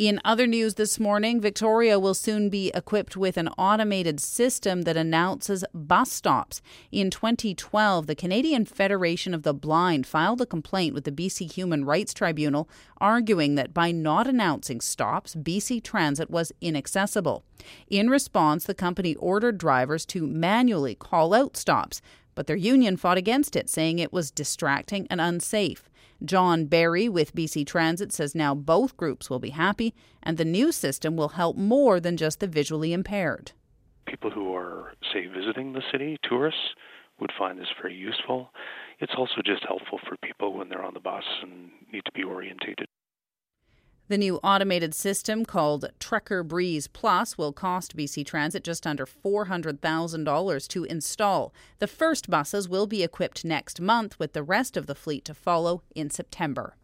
In other news this morning, Victoria will soon be equipped with an automated system that announces bus stops. In 2012, the Canadian Federation of the Blind filed a complaint with the BC Human Rights Tribunal, arguing that by not announcing stops, BC Transit was inaccessible. In response, the company ordered drivers to manually call out stops, but their union fought against it, saying it was distracting and unsafe. John Berry with BC Transit says now both groups will be happy and the new system will help more than just the visually impaired. People who are, say, visiting the city, tourists, would find this very useful. It's also just helpful for people when they're on the bus and need to be orientated. The new automated system called Trekker Breeze Plus will cost BC Transit just under $400,000 to install. The first buses will be equipped next month, with the rest of the fleet to follow in September.